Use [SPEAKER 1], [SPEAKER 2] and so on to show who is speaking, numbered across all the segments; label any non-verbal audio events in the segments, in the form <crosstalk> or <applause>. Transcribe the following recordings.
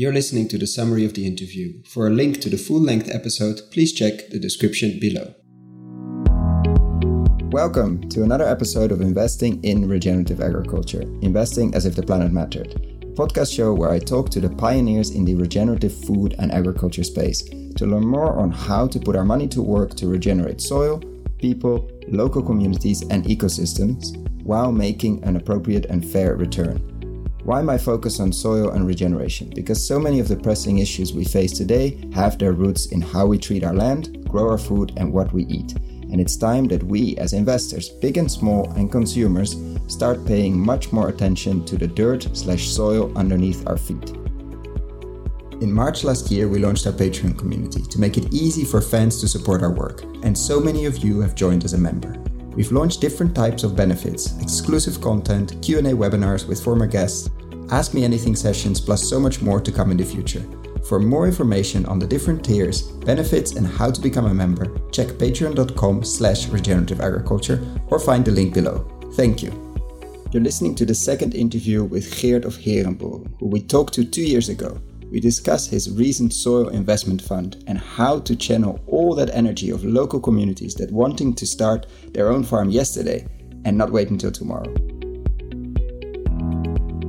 [SPEAKER 1] You're listening to the summary of the interview. For a link to the full length episode, please check the description below. Welcome to another episode of Investing in Regenerative Agriculture, investing as if the planet mattered. Podcast show where I talk to the pioneers in the regenerative food and agriculture space to learn more on how to put our money to work to regenerate soil, people, local communities, and ecosystems while making an appropriate and fair return. Why my focus on soil and regeneration? Because so many of the pressing issues we face today have their roots in how we treat our land, grow our food, and what we eat and it's time that we, as investors, big and small, and consumers, start paying much more attention to the dirt slash soil underneath our feet. In March last year, we launched our Patreon community to make it easy for fans to support our work, and so many of you have joined as a member. We've launched different types of benefits, exclusive content, Q&A webinars with former guests, Ask Me Anything sessions, plus so much more to come in the future. For more information on the different tiers, benefits, and how to become a member, check patreon.com slash regenerative agriculture or find the link below. Thank you. You're listening to the second interview with Geert of Herenboeren, who we talked to two years ago. We discuss his recent soil investment fund and how to channel all that energy of local communities that wanting to start their own farm yesterday and not wait until tomorrow.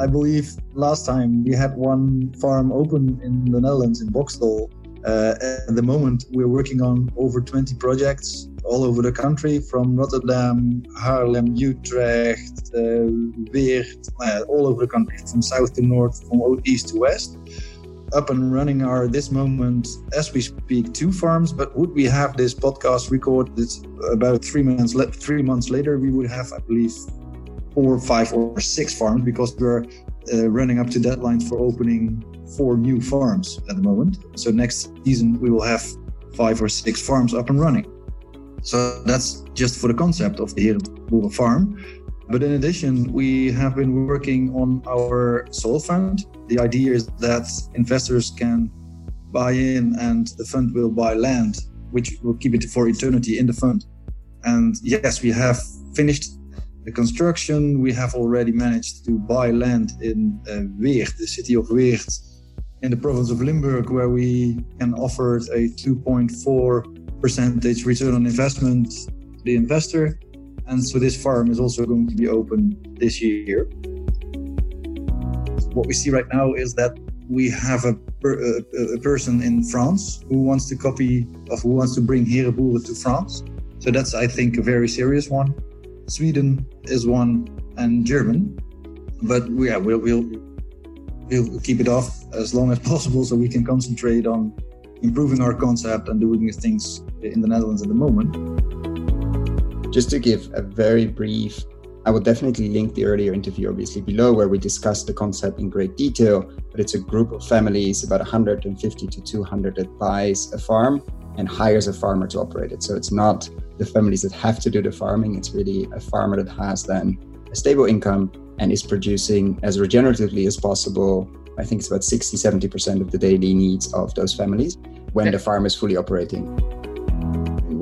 [SPEAKER 2] I believe last time we had one farm open in the Netherlands in Boxtel. Uh, at the moment, we're working on over 20 projects all over the country from Rotterdam, Haarlem, Utrecht, uh, Weert, uh, all over the country, from south to north, from east to west. Up and running are this moment, as we speak, two farms. But would we have this podcast recorded it's about three months, three months later, we would have, I believe, four, five, or six farms because we're uh, running up to deadlines for opening four new farms at the moment. So next season we will have five or six farms up and running. So that's just for the concept of the Herenboeren farm. But in addition, we have been working on our soil fund. The idea is that investors can buy in and the fund will buy land, which will keep it for eternity in the fund. And yes, we have finished the construction. We have already managed to buy land in uh, Weert, the city of Weert, in the province of Limburg, where we can offer a 2.4 percentage return on investment to the investor. And so this farm is also going to be open this year. What we see right now is that we have a, a, person in France who wants to copy, of who wants to bring Herenboeren to France. So that's, I think, a very serious one. Sweden is one, and German. But yeah, we'll, we'll we'll keep it off as long as <laughs> possible so we can concentrate on improving our concept and doing things in the Netherlands at the moment.
[SPEAKER 1] Just to give a very brief, I will definitely link the earlier interview obviously below where we discussed the concept in great detail. But it's a group of families, about 150 to 200, that buys a farm and hires a farmer to operate it. So it's not the families that have to do the farming. It's really a farmer that has then a stable income and is producing as regeneratively as possible. I think it's about 60, 70% of the daily needs of those families when the farm is fully operating.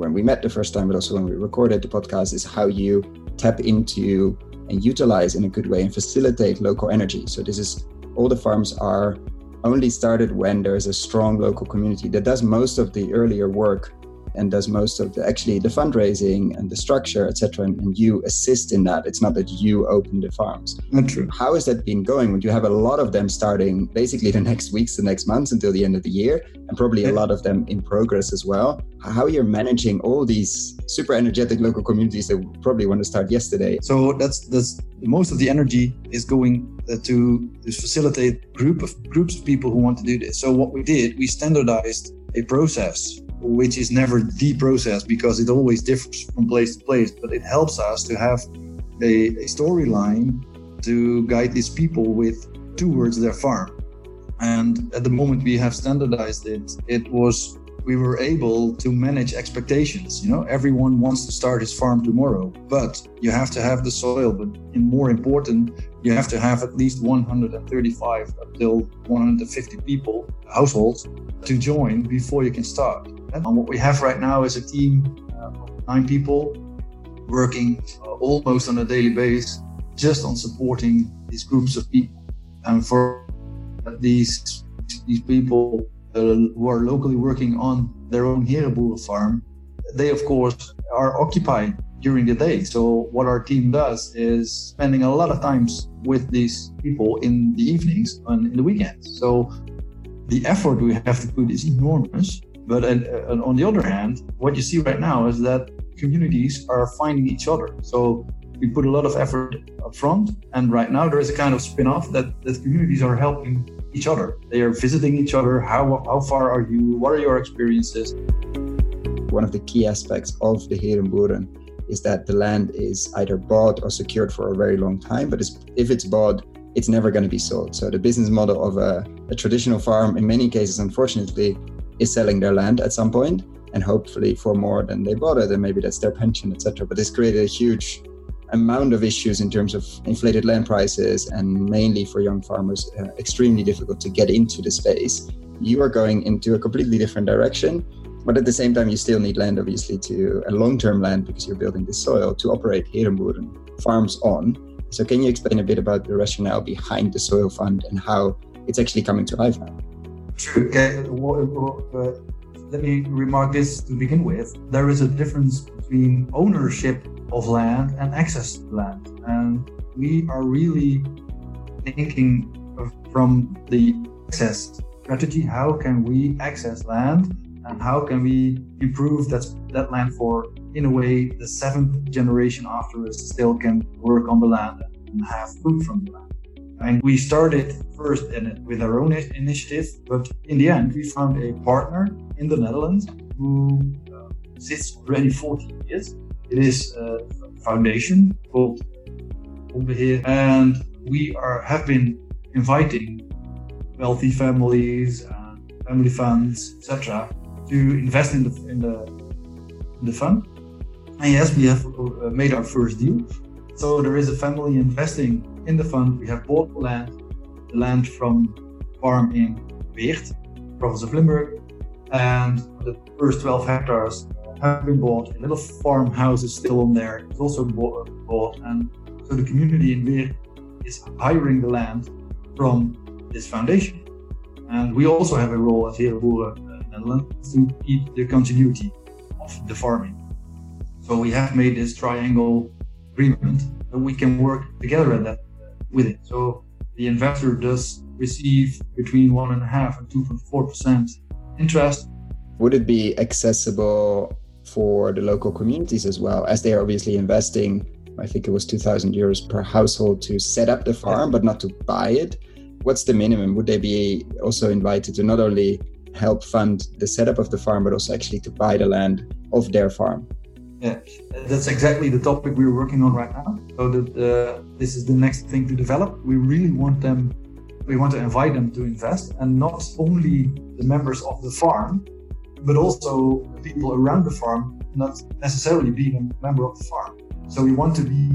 [SPEAKER 1] When we met the first time, but also when we recorded the podcast, is how you tap into and utilize in a good way and facilitate local energy. So this is all the farms are only started when there is a strong local community that does most of the earlier work and does most of the actually the fundraising and the structure etc and, and, you assist in that. It's not that you open the farms.
[SPEAKER 2] Not true.
[SPEAKER 1] How has that been going? When you have a lot of them starting basically the <laughs> next weeks the next months until the end of the year and probably a lot of them in progress as well? How you're managing all these super energetic local communities that probably want to start yesterday?
[SPEAKER 2] So that's that's most of the energy is going uh, to, to facilitate group of groups of people who want to do this. So what we did we standardized a process which is never the process because it always differs from place to place, but it helps us to have a, a storyline to guide these people with towards their farm. And at the moment we have standardized it, it was we were able to manage expectations. You know, everyone wants to start his farm tomorrow, but you have to have the soil. But in more important, you have to have at least 135 until 150 people, households, to join before you can start. And what we have right now is a team uh, of nine people working uh, almost on a daily basis just on supporting these groups of people. And for these these people uh, who are locally working on their own Herenboeren farm, they of course are occupied during the day. So what our team does is spending a lot of times with these people in the evenings and in the weekends. So the effort we have to put is enormous. But uh, on the other hand, what you see right now is that communities are finding each other. So we put a lot of effort up front, and right now there is a kind of spin-off that, that communities are helping each other. They are visiting each other. How how far are you? What are your experiences?
[SPEAKER 1] One of the key aspects of the Herenboeren is that the land is either bought or secured for a very long time. But it's, if it's bought, it's never going to be sold. So the business model of a, a traditional farm, in many cases, unfortunately, is selling their land at some point and hopefully for more than they bought it and maybe that's their pension etc but this created a huge amount of issues in terms of inflated land prices and mainly for young farmers uh, extremely difficult to get into the space. You are going into a completely different direction but at the same time you still need land obviously to a long-term land because you're building the soil to operate Herenboeren farms on. So can you explain a bit about the rationale behind the soil fund and how it's actually coming to life now
[SPEAKER 2] True. Okay. Uh, let me remark this to begin with. There is a difference between ownership of land and access to land. And we are really thinking from the access strategy how can we access land and how can we improve that, that land for, in a way, the seventh generation after us still can work on the land and have food from the land. And we started first with our own initiative, but in the end, we found a partner in the Netherlands who uh, sits already 40 years. It is a foundation called Onbeheer, and we are have been inviting wealthy families, and family funds, etc., to invest in the in the in the fund. And yes, we have uh, made our first deal. So there is a family investing in the fund, we have bought land, land from farm in Weert, province of Limburg, and the first 12 hectares have been bought. A little farmhouse is still on there. It's also bought, and so the community in Weert is hiring the land from this foundation. And we also have a role at Herenboeren uh, Netherlands to keep the continuity of the farming. So we have made this triangle agreement that we can work together at that with it. So the investor does receive between one and a half and two point four percent interest.
[SPEAKER 1] Would it be accessible for the local communities as well, as they are obviously investing? I think it was two thousand euros per household to set up the farm, but not to buy it. What's the minimum? Would they be also invited to not only help fund the setup of the farm, but also actually to buy the land of their farm?
[SPEAKER 2] Yeah, that's exactly the topic we're working on right now. So that uh, this is the next thing to develop. We really want them, we want to invite them to invest, and not only the members of the farm, but also people around the farm, not necessarily being a member of the farm. So we want to be,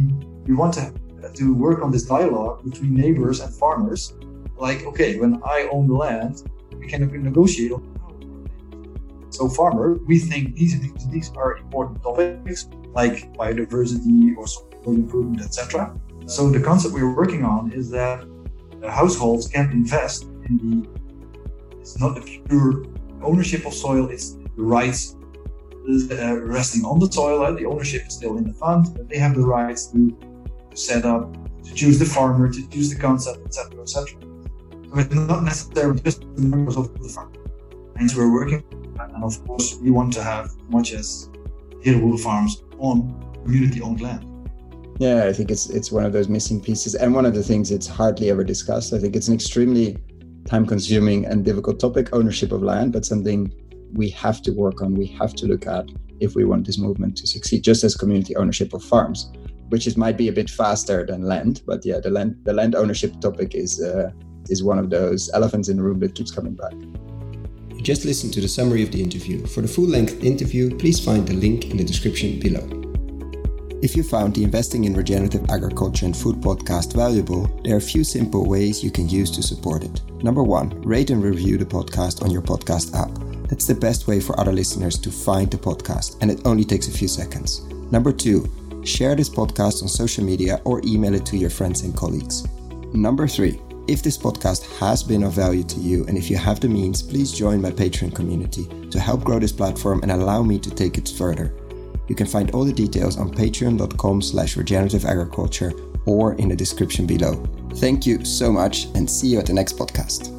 [SPEAKER 2] we want to to work on this dialogue between neighbors and farmers. Like, okay, when I own the land, we can negotiate so farmer, we think these, these, these are important topics like biodiversity or soil improvement, etc. So the concept we're working on is that households can invest in the. It's not the pure ownership of soil; it's the rights uh, resting on the soil. Uh, the ownership is still in the fund, but they have the rights to, to set up, to choose the farmer, to choose the concept, etc., etc. So it's not necessarily just the members of the farm. And we're working and of course, we want to have much as Herenboeren farms on community-owned land.
[SPEAKER 1] Yeah, I think it's it's one of those missing pieces, and one of the things it's hardly ever discussed. I think it's an extremely time-consuming and difficult topic, ownership of land, but something we have to work on. We have to look at if we want this movement to succeed, just as community ownership of farms, which is might be a bit faster than land. But yeah, the land the land ownership topic is uh, is one of those elephants in the room that keeps coming back.
[SPEAKER 3] Just listened to the summary of the interview. For the full length interview, please find the link in the description below.
[SPEAKER 1] If you found the Investing in Regenerative Agriculture and Food podcast valuable, there are a few simple ways you can use to support it. Number one, rate and review the podcast on your podcast app. That's the best way for other listeners to find the podcast, and it only takes a few seconds. Number two, share this podcast on social media or email it to your friends and colleagues. Number three, If this podcast has been of value to you and if you have the means, please join my Patreon community to help grow this platform and allow me to take it further. You can find all the details on patreon.com slash regenerative agriculture or in the description below. Thank you so much and see you at the next podcast.